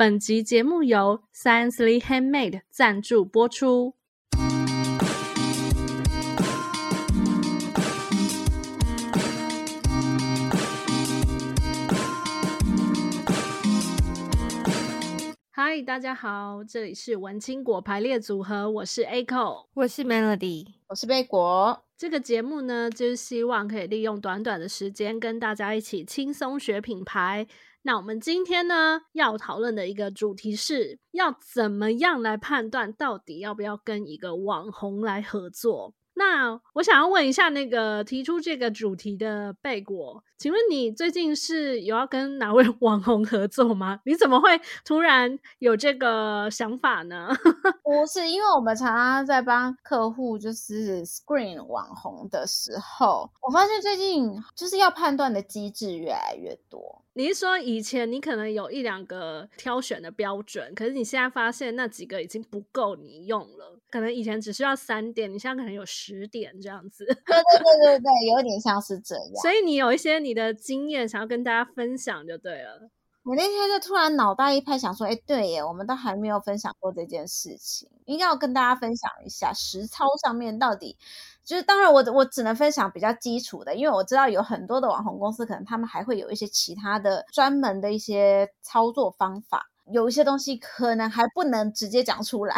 本集节目由 Sciencely Handmade 赞助播出。嗨，大家好，这里是文青果排列组合，我是 Aiko，我是 Melody，我是贝果。这个节目呢，就是希望可以利用短短的时间，跟大家一起轻松学品牌。那我们今天呢，要讨论的一个主题是要怎么样来判断到底要不要跟一个网红来合作。那我想要问一下，那个提出这个主题的贝果，请问你最近是有要跟哪位 网红合作吗？你怎么会突然有这个想法呢？不是，因为我们常常在帮客户就是 screen 网红的时候，我发现最近就是要判断的机制越来越多。你是说以前你可能有一两个挑选的标准，可是你现在发现那几个已经不够你用了？可能以前只需要三点，你现在可能有十点这样子。对对对对对，有点像是这样。所以你有一些你的经验想要跟大家分享就对了。我那天就突然脑袋一拍，想说，哎，对耶，我们都还没有分享过这件事情，应该要跟大家分享一下实操上面到底。就是当然我，我我只能分享比较基础的，因为我知道有很多的网红公司，可能他们还会有一些其他的专门的一些操作方法，有一些东西可能还不能直接讲出来，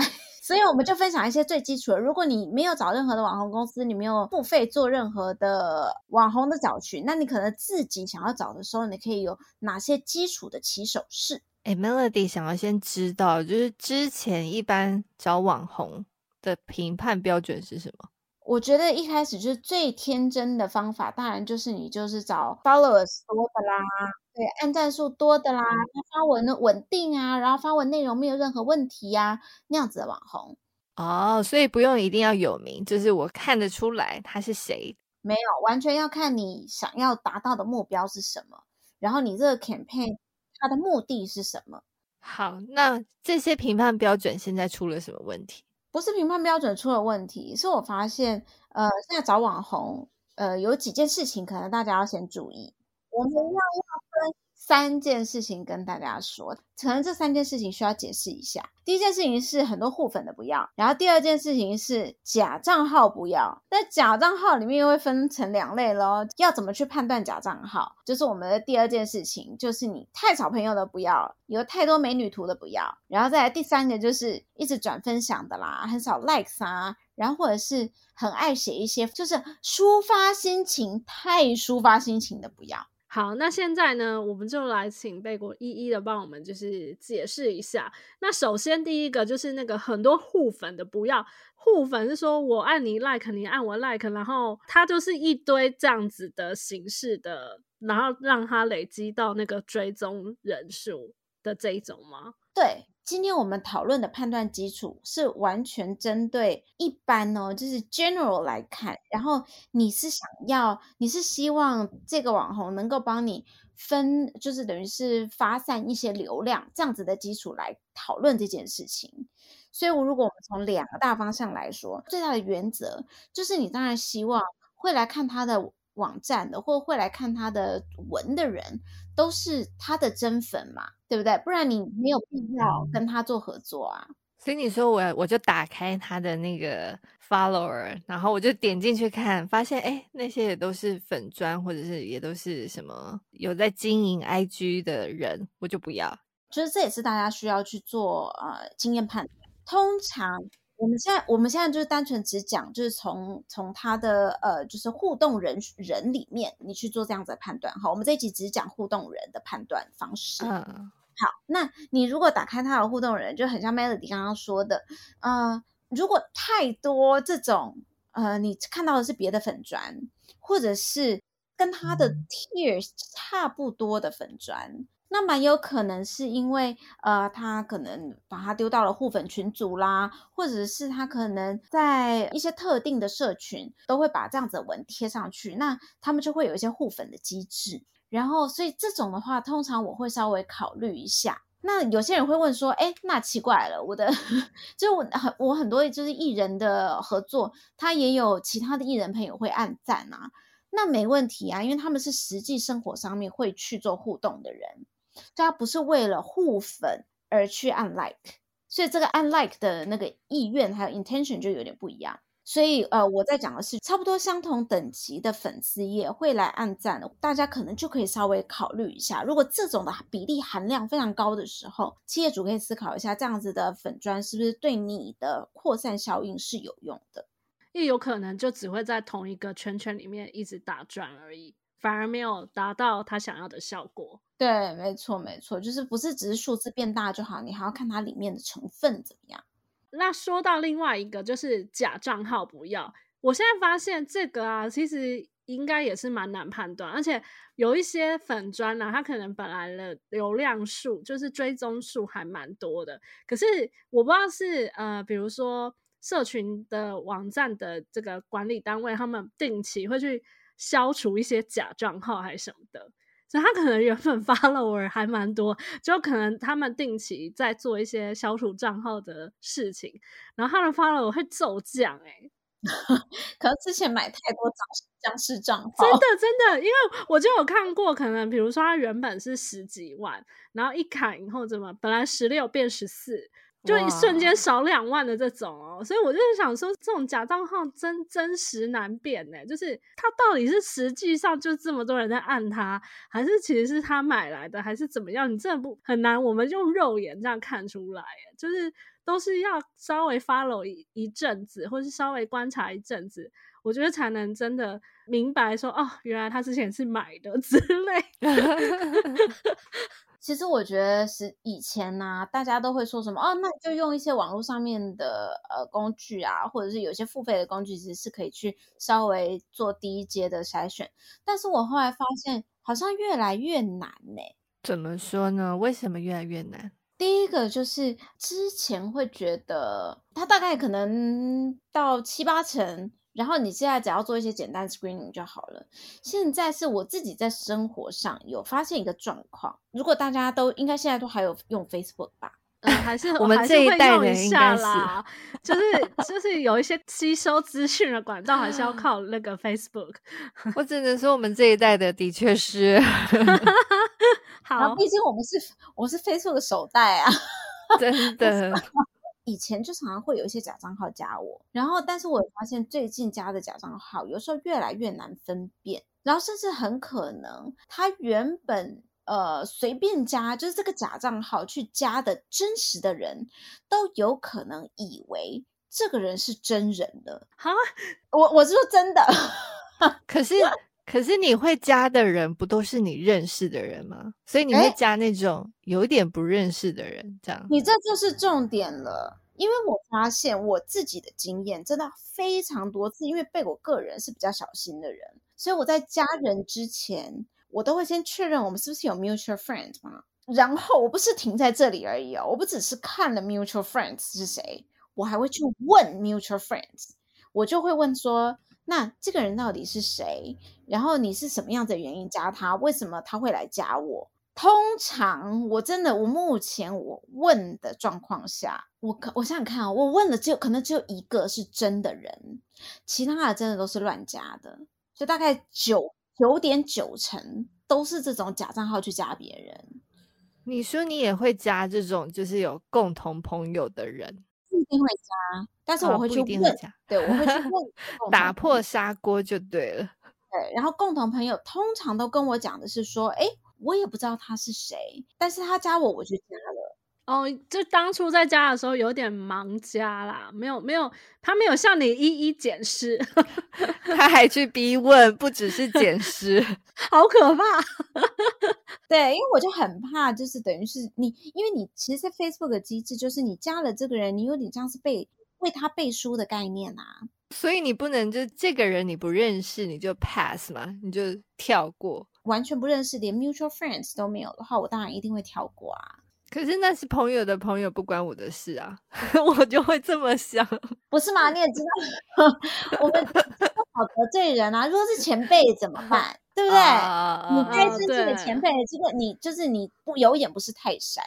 所以我们就分享一些最基础的。如果你没有找任何的网红公司，你没有付费做任何的网红的找寻，那你可能自己想要找的时候，你可以有哪些基础的起手式？哎，Melody 想要先知道，就是之前一般找网红的评判标准是什么？我觉得一开始就是最天真的方法，当然就是你就是找 followers 多的啦，对，按赞数多的啦，他发文的稳定啊，然后发文内容没有任何问题呀，那样子的网红。哦，所以不用一定要有名，就是我看得出来他是谁。没有，完全要看你想要达到的目标是什么，然后你这个 campaign 它的目的是什么。好，那这些评判标准现在出了什么问题？不是评判标准出了问题，是我发现，呃，现在找网红，呃，有几件事情可能大家要先注意，我们要要分。三件事情跟大家说，可能这三件事情需要解释一下。第一件事情是很多互粉的不要，然后第二件事情是假账号不要。那假账号里面又会分成两类咯，要怎么去判断假账号？就是我们的第二件事情，就是你太少朋友的不要，有太多美女图的不要。然后再来第三个就是一直转分享的啦，很少 likes 啊，然后或者是很爱写一些就是抒发心情，太抒发心情的不要。好，那现在呢，我们就来请贝果一一的帮我们就是解释一下。那首先第一个就是那个很多互粉的不要，互粉是说我按你 like，你按我 like，然后它就是一堆这样子的形式的，然后让它累积到那个追踪人数的这一种吗？对。今天我们讨论的判断基础是完全针对一般哦，就是 general 来看。然后你是想要，你是希望这个网红能够帮你分，就是等于是发散一些流量这样子的基础来讨论这件事情。所以，我如果我们从两个大方向来说，最大的原则就是你当然希望会来看他的网站的，或会来看他的文的人，都是他的真粉嘛。对不对？不然你没有必要跟他做合作啊。所以你说我我就打开他的那个 follower，然后我就点进去看，发现哎，那些也都是粉砖，或者是也都是什么有在经营 IG 的人，我就不要。就是这也是大家需要去做呃经验判断。通常。我们现在，我们现在就是单纯只讲，就是从从他的呃，就是互动人人里面，你去做这样子的判断。好，我们这一集只讲互动人的判断方式。嗯，好，那你如果打开他的互动人，就很像 Melody 刚刚说的，呃，如果太多这种呃，你看到的是别的粉砖，或者是跟他的 tears 差不多的粉专。那蛮有可能是因为，呃，他可能把它丢到了互粉群组啦，或者是他可能在一些特定的社群都会把这样子的文贴上去，那他们就会有一些互粉的机制。然后，所以这种的话，通常我会稍微考虑一下。那有些人会问说，哎，那奇怪了，我的 就我很我很多就是艺人的合作，他也有其他的艺人朋友会按赞啊，那没问题啊，因为他们是实际生活上面会去做互动的人。他不是为了互粉而去按 like，所以这个按 like 的那个意愿还有 intention 就有点不一样。所以呃，我在讲的是差不多相同等级的粉丝也会来按赞，大家可能就可以稍微考虑一下，如果这种的比例含量非常高的时候，企业主可以思考一下，这样子的粉专是不是对你的扩散效应是有用的。也有可能就只会在同一个圈圈里面一直打转而已，反而没有达到他想要的效果。对，没错，没错，就是不是只是数字变大就好，你还要看它里面的成分怎么样。那说到另外一个，就是假账号不要。我现在发现这个啊，其实应该也是蛮难判断，而且有一些粉砖呢、啊，它可能本来的流量数就是追踪数还蛮多的，可是我不知道是呃，比如说。社群的网站的这个管理单位，他们定期会去消除一些假账号还是什么的，所以他可能原本 follower 还蛮多，就可能他们定期在做一些消除账号的事情，然后他的 follower 会骤降哎、欸，可能之前买太多僵尸账号，真的真的，因为我就有看过，可能比如说他原本是十几万，然后一砍以后怎么本来十六变十四。就一瞬间少两万的这种哦、喔，所以我就是想说，这种假账号真真实难辨呢、欸。就是他到底是实际上就这么多人在按他，还是其实是他买来的，还是怎么样？你真的不很难，我们用肉眼这样看出来、欸。就是都是要稍微 follow 一一阵子，或是稍微观察一阵子，我觉得才能真的明白说，哦，原来他之前是买的 之类的。其实我觉得是以前呢、啊，大家都会说什么哦，那就用一些网络上面的呃工具啊，或者是有些付费的工具，其实是可以去稍微做第一阶的筛选。但是我后来发现，好像越来越难呢。怎么说呢？为什么越来越难？第一个就是之前会觉得它大概可能到七八成。然后你现在只要做一些简单 screening 就好了。现在是我自己在生活上有发现一个状况，如果大家都应该现在都还有用 Facebook 吧？嗯，还是 我们这一代人应该是，就是就是有一些吸收资讯的管道，还是要 靠那个 Facebook。我 只能说，我们这一代的的确是。好，毕竟我们是我是 Facebook 的首代啊，真的。以前就常常会有一些假账号加我，然后但是我发现最近加的假账号有时候越来越难分辨，然后甚至很可能他原本呃随便加，就是这个假账号去加的真实的人都有可能以为这个人是真人的。哈，我我是说真的，可是可是你会加的人不都是你认识的人吗？所以你会加那种有点不认识的人，这样。你这就是重点了。因为我发现我自己的经验真的非常多次，因为被我个人是比较小心的人，所以我在加人之前，我都会先确认我们是不是有 mutual friend 嘛。然后我不是停在这里而已哦，我不只是看了 mutual friends 是谁，我还会去问 mutual friends，我就会问说，那这个人到底是谁？然后你是什么样的原因加他？为什么他会来加我？通常我真的，我目前我问的状况下，我可我想想看啊，我问了只有可能只有一个是真的人，其他的真的都是乱加的，就大概九九点九成都是这种假账号去加别人。你说你也会加这种就是有共同朋友的人？不一定会加，但是我会去问，哦、对，我会去 问，打破砂锅就对了。对，然后共同朋友通常都跟我讲的是说，哎。我也不知道他是谁，但是他加我，我就加了。哦，就当初在加的时候有点盲加啦，没有没有，他没有向你一一检视，他还去逼问，不只是检 视，好可怕。对，因为我就很怕，就是等于是你，因为你其实，在 Facebook 的机制就是你加了这个人，你有点像是背为他背书的概念啊，所以你不能就这个人你不认识你就 pass 嘛，你就跳过。完全不认识，连 mutual friends 都没有的话，我当然一定会跳过啊。可是那是朋友的朋友，不关我的事啊，我就会这么想，不是吗？你也知道，我们不好得罪人啊。如果是前辈怎么办？对不对？啊、你该尊敬的前辈，结果你就是你不有眼不识泰山，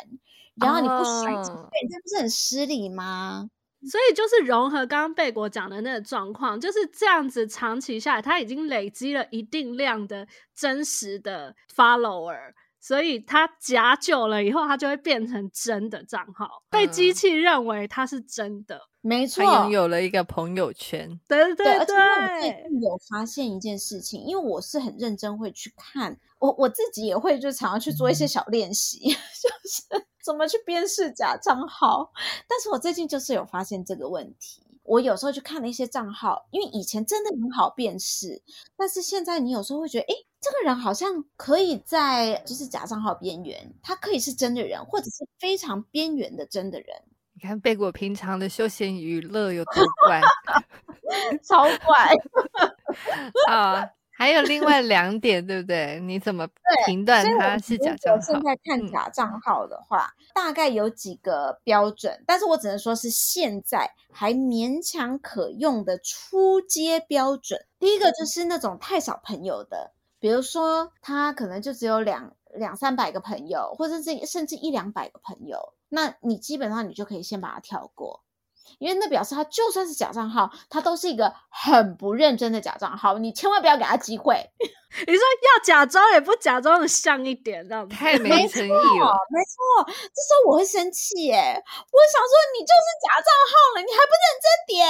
然后你不甩前辈，啊、这不是很失礼吗？所以就是融合刚刚贝果讲的那个状况，就是这样子长期下来，他已经累积了一定量的真实的 follower，所以它假久了以后，它就会变成真的账号，被机器认为它是真的。没错，他拥有了一个朋友圈。对对对，而且我最近有发现一件事情，因为我是很认真会去看，我我自己也会就常常去做一些小练习，嗯、就是怎么去辨识假账号。但是我最近就是有发现这个问题，我有时候去看了一些账号，因为以前真的很好辨识，但是现在你有时候会觉得，诶，这个人好像可以在就是假账号边缘，他可以是真的人，或者是非常边缘的真的人。你看贝果平常的休闲娱乐有多怪，超怪 啊！还有另外两点，对不对？你怎么评断他是假账号？现在看假账号的话，嗯，大概有几个标准，但是我只能说是现在还勉强可用的初阶标准。第一个就是那种太少朋友的，比如说他可能就只有两两三百个朋友，或者是甚至一两百个朋友。那你基本上你就可以先把它跳过，因为那表示他就算是假账号，他都是一个很不认真的假账号，你千万不要给他机会。你说要假装也不假装的像一点，这样子太没诚意了。没错，这时候我会生气耶，我想说你就是假账号了，你还不认真点？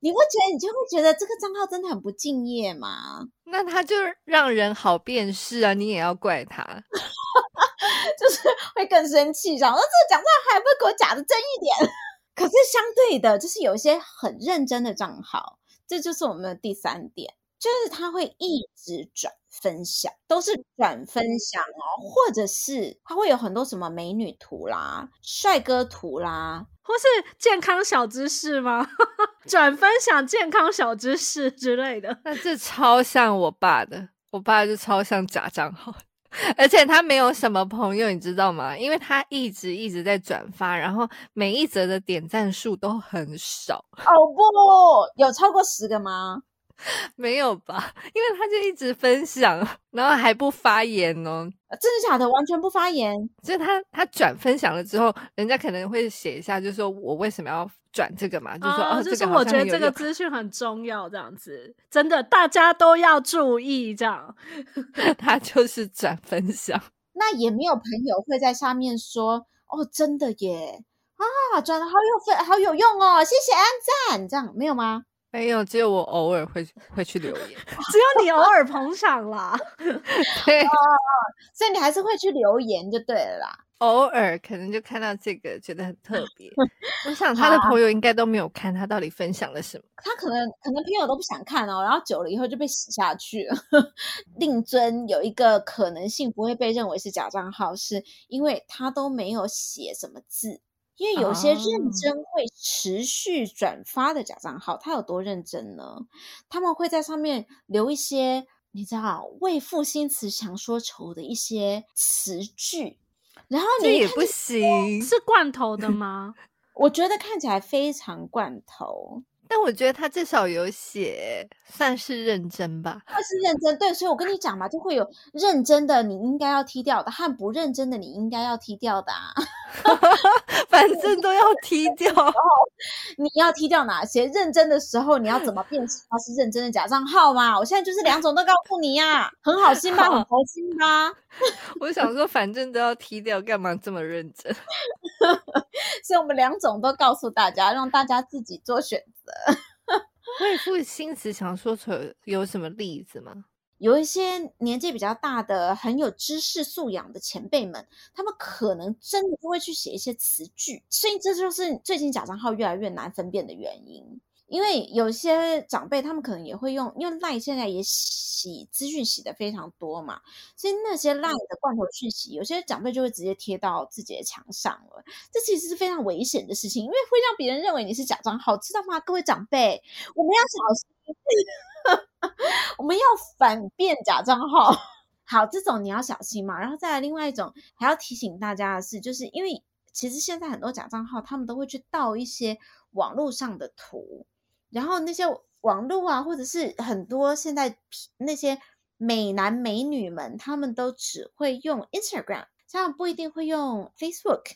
你不觉得你就会觉得这个账号真的很不敬业吗？那他就让人好辨识啊，你也要怪他。就是会更生气，然后这个讲话还不给我假的真一点。可是相对的，就是有一些很认真的账号，这就是我们的第三点，就是他会一直转分享，都是转分享哦，或者是他会有很多什么美女图啦、帅哥图啦，或是健康小知识吗？转分享健康小知识之类的，那这超像我爸的，我爸就超像假账号。而且他没有什么朋友，你知道吗？因为他一直一直在转发，然后每一则的点赞数都很少。哦不，有超过十个吗？没有吧？因为他就一直分享，然后还不发言哦。真的假的？完全不发言？就是他他转分享了之后，人家可能会写一下，就是说我为什么要转这个嘛？就是说哦，就是我觉得这个资讯很重要，这样子真的大家都要注意。这样，他就是转分享，那也没有朋友会在下面说哦，真的耶啊，转的好有分好有用哦，谢谢安赞，这样没有吗？没有，只有我偶尔会会去留言，只有你偶尔捧场啦。对、哦，所以你还是会去留言就对了啦。偶尔可能就看到这个，觉得很特别。我想他的朋友应该都没有看他到底分享了什么。他可能可能朋友都不想看哦，然后久了以后就被洗下去了。令尊有一个可能性不会被认为是假账号，是因为他都没有写什么字。因为有些认真会持续转发的假账号，他有多认真呢？他们会在上面留一些你知道为赋新词强说愁的一些词句，然后你这也不行，是罐头的吗？我觉得看起来非常罐头。但我觉得他至少有写，算是认真吧。他是认真，对，所以我跟你讲嘛，就会有认真的你应该要踢掉的，和不认真的你应该要踢掉的啊。反正都要踢掉。你要踢掉哪些？认真的时候你要怎么辨识他是认真的假账号嘛？我现在就是两种都告诉你呀、啊，很好心吧，很佛心吧。我想说，反正都要踢掉，干嘛这么认真？所以我们两种都告诉大家，让大家自己做选择。为赋新词强说出有什么例子吗？有一些年纪比较大的、很有知识素养的前辈们，他们可能真的就会去写一些词句，所以这就是最近假账号越来越难分辨的原因。因为有些长辈他们可能也会用，因为 LINE 现在也洗资讯洗的非常多嘛，所以那些 LINE 的罐头讯息，有些长辈就会直接贴到自己的墙上了。这其实是非常危险的事情，因为会让别人认为你是假账号，知道吗？各位长辈，我们要小心，我们要反辨假账号。好，这种你要小心嘛。然后再来另外一种，还要提醒大家的是，就是因为其实现在很多假账号，他们都会去盗一些网络上的图。然后那些网络啊，或者是很多现在那些美男美女们，他们都只会用 Instagram，这样不一定会用 Facebook。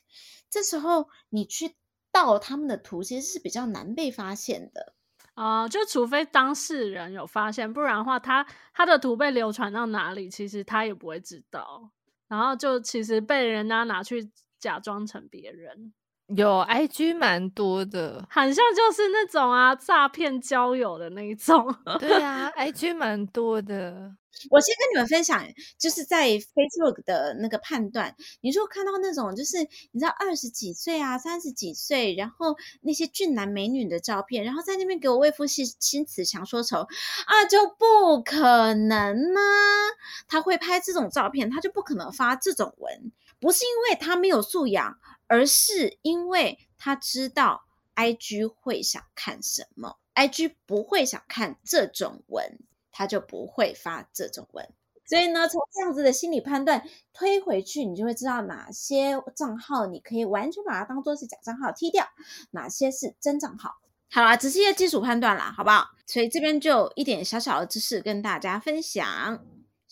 这时候你去盗他们的图，其实是比较难被发现的啊、就除非当事人有发现，不然的话，他他的图被流传到哪里，其实他也不会知道。然后就其实被人家拿去假装成别人。有 IG 蛮多的，很像就是那种啊诈骗交友的那一种。对啊，IG 蛮多的。我先跟你们分享，就是在 Facebook 的那个判断，你如果看到那种就是你知道二十几岁啊、三十几岁，然后那些俊男美女的照片，然后在那边给我为赋新新词强说愁啊，就不可能呢、啊。他会拍这种照片，他就不可能发这种文，不是因为他没有素养。而是因为他知道 IG 会想看什么，IG 不会想看这种文，他就不会发这种文。所以呢，从这样子的心理判断推回去，你就会知道哪些账号你可以完全把它当做是假账号踢掉，哪些是真账号。好啦，只是一些基础判断啦，好不好？所以这边就一点小小的知识跟大家分享。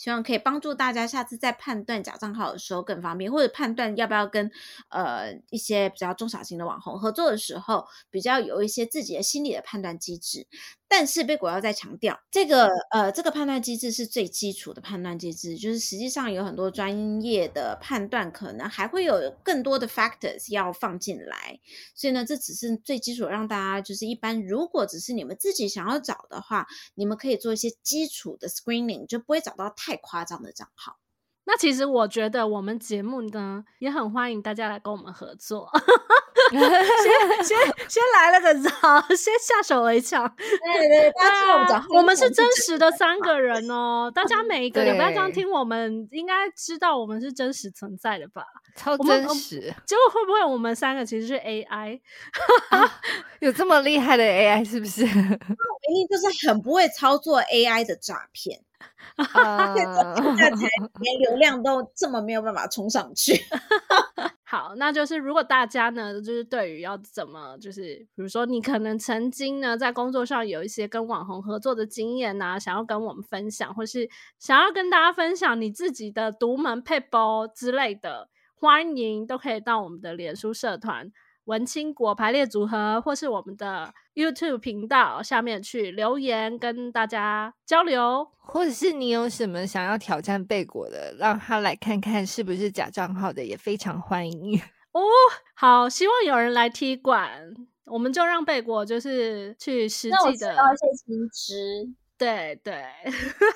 希望可以帮助大家下次在判断假账号的时候更方便，或者判断要不要跟呃一些比较中小型的网红合作的时候，比较有一些自己的心理的判断机制。但是贝果要再强调，这个呃，这个判断机制是最基础的判断机制，就是实际上有很多专业的判断，可能还会有更多的 factors 要放进来。所以呢，这只是最基础，让大家就是一般，如果只是你们自己想要找的话，你们可以做一些基础的 screening，就不会找到太夸张的账号。那其实我觉得我们节目呢，也很欢迎大家来跟我们合作。先先先来了个招，先下手为强。对对，大家知道我们讲、啊，我们是真实的三个人哦。大家每一个礼拜这样听我们，应该知道我们是真实存在的吧？超真实。结果会不会我们三个其实是 AI？、啊、有这么厉害的 AI 是不是？明明就是很不会操作 AI 的诈骗。啊，现在才连流量都这么没有办法冲上去。好，那就是如果大家呢，就是对于要怎么，就是比如说你可能曾经呢在工作上有一些跟网红合作的经验呐、啊，想要跟我们分享，或是想要跟大家分享你自己的独门配播之类的，欢迎都可以到我们的脸书社团。文青果排列组合，或是我们的 YouTube 频道下面去留言，跟大家交流，或者是你有什么想要挑战贝果的，让他来看看是不是假账号的，也非常欢迎 哦。好，希望有人来踢馆，我们就让贝果就是去实际的。那我需要一些新知。对对，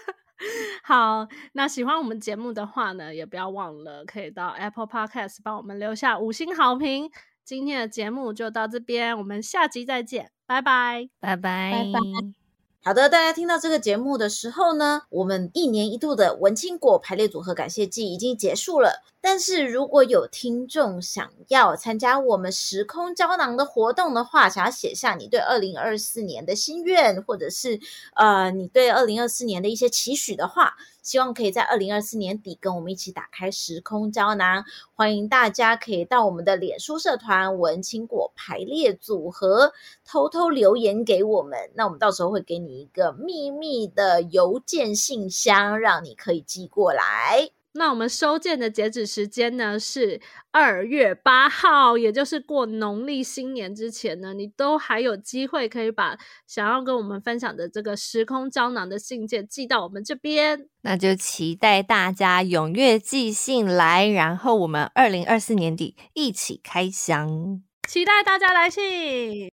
好。那喜欢我们节目的话呢，也不要忘了可以到 Apple Podcast 帮我们留下五星好评。今天的节目就到这边，我们下集再见，拜拜，拜拜，拜拜。好的，大家听到这个节目的时候呢，我们一年一度的文青果排列组合感谢季已经结束了。但是如果有听众想要参加我们时空胶囊的活动的话，想要写下你对二零二四年的心愿，或者是呃你对二零二四年的一些期许的话。希望可以在二零二四年底跟我们一起打开时空胶囊，欢迎大家可以到我们的脸书社团“文青果排列组合”偷偷留言给我们，那我们到时候会给你一个秘密的邮件信箱，让你可以寄过来。那我们收件的截止时间呢是二月八号，也就是过农历新年之前呢，你都还有机会可以把想要跟我们分享的这个时空胶囊的信件寄到我们这边。那就期待大家踊跃寄信来，然后我们二零二四年底一起开箱，期待大家来信。